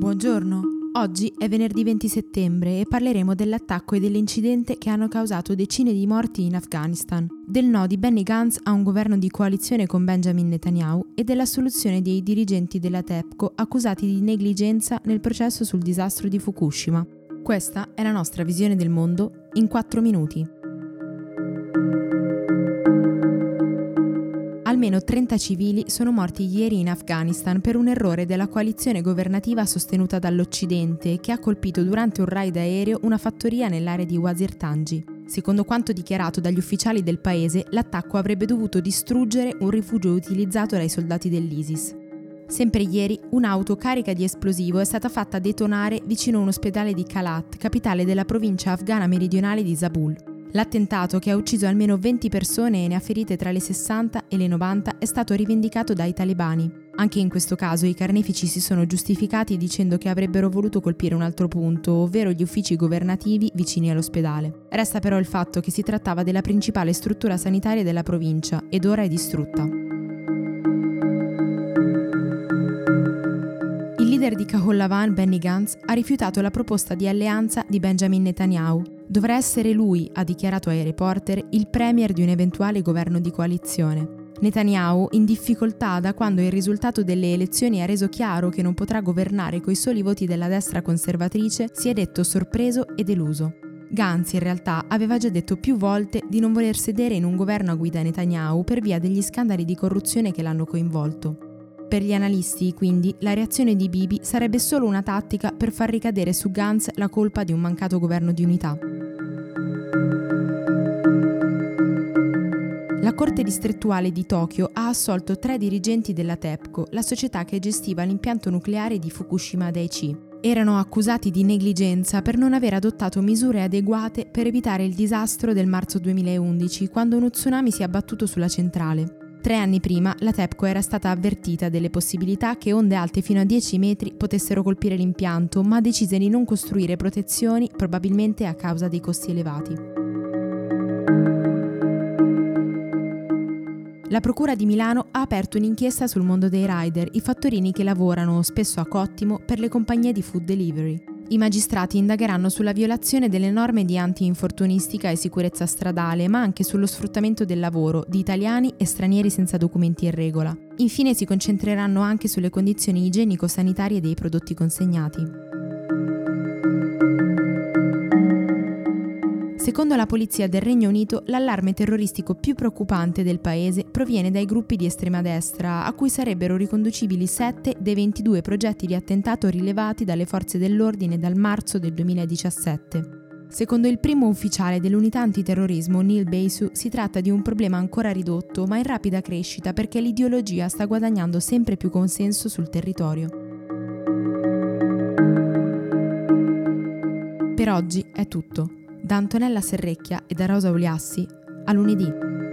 Buongiorno, oggi è venerdì 20 settembre e parleremo dell'attacco e dell'incidente che hanno causato decine di morti in Afghanistan, del no di Benny Gantz a un governo di coalizione con Benjamin Netanyahu e della soluzione dei dirigenti della TEPCO accusati di negligenza nel processo sul disastro di Fukushima. Questa è la nostra visione del mondo in 4 minuti. Almeno 30 civili sono morti ieri in Afghanistan per un errore della coalizione governativa sostenuta dall'Occidente che ha colpito durante un raid aereo una fattoria nell'area di Wazir Tangi. Secondo quanto dichiarato dagli ufficiali del paese, l'attacco avrebbe dovuto distruggere un rifugio utilizzato dai soldati dell'ISIS. Sempre ieri, un'auto carica di esplosivo è stata fatta detonare vicino a un ospedale di Kalat, capitale della provincia afghana meridionale di Zabul. L'attentato, che ha ucciso almeno 20 persone e ne ha ferite tra le 60 e le 90, è stato rivendicato dai talebani. Anche in questo caso i carnefici si sono giustificati dicendo che avrebbero voluto colpire un altro punto, ovvero gli uffici governativi vicini all'ospedale. Resta però il fatto che si trattava della principale struttura sanitaria della provincia ed ora è distrutta. Il leader di Kahollavan, Benny Gantz, ha rifiutato la proposta di alleanza di Benjamin Netanyahu Dovrà essere lui, ha dichiarato ai reporter, il premier di un eventuale governo di coalizione. Netanyahu, in difficoltà da quando il risultato delle elezioni ha reso chiaro che non potrà governare coi soli voti della destra conservatrice, si è detto sorpreso e deluso. Gantz in realtà aveva già detto più volte di non voler sedere in un governo a guida Netanyahu per via degli scandali di corruzione che l'hanno coinvolto. Per gli analisti, quindi, la reazione di Bibi sarebbe solo una tattica per far ricadere su Gantz la colpa di un mancato governo di unità. La Corte distrettuale di Tokyo ha assolto tre dirigenti della TEPCO, la società che gestiva l'impianto nucleare di Fukushima Daiichi. Erano accusati di negligenza per non aver adottato misure adeguate per evitare il disastro del marzo 2011, quando uno tsunami si è abbattuto sulla centrale. Tre anni prima la TEPCO era stata avvertita delle possibilità che onde alte fino a 10 metri potessero colpire l'impianto, ma decise di non costruire protezioni, probabilmente a causa dei costi elevati. La Procura di Milano ha aperto un'inchiesta sul mondo dei rider, i fattorini che lavorano, spesso a cottimo, per le compagnie di food delivery. I magistrati indagheranno sulla violazione delle norme di anti-infortunistica e sicurezza stradale, ma anche sullo sfruttamento del lavoro di italiani e stranieri senza documenti in regola. Infine si concentreranno anche sulle condizioni igienico-sanitarie dei prodotti consegnati. Secondo la polizia del Regno Unito, l'allarme terroristico più preoccupante del paese proviene dai gruppi di estrema destra, a cui sarebbero riconducibili 7 dei 22 progetti di attentato rilevati dalle forze dell'ordine dal marzo del 2017. Secondo il primo ufficiale dell'unità antiterrorismo, Neil Beisu, si tratta di un problema ancora ridotto, ma in rapida crescita perché l'ideologia sta guadagnando sempre più consenso sul territorio. Per oggi è tutto. Da Antonella Serrecchia e da Rosa Uliassi, a lunedì.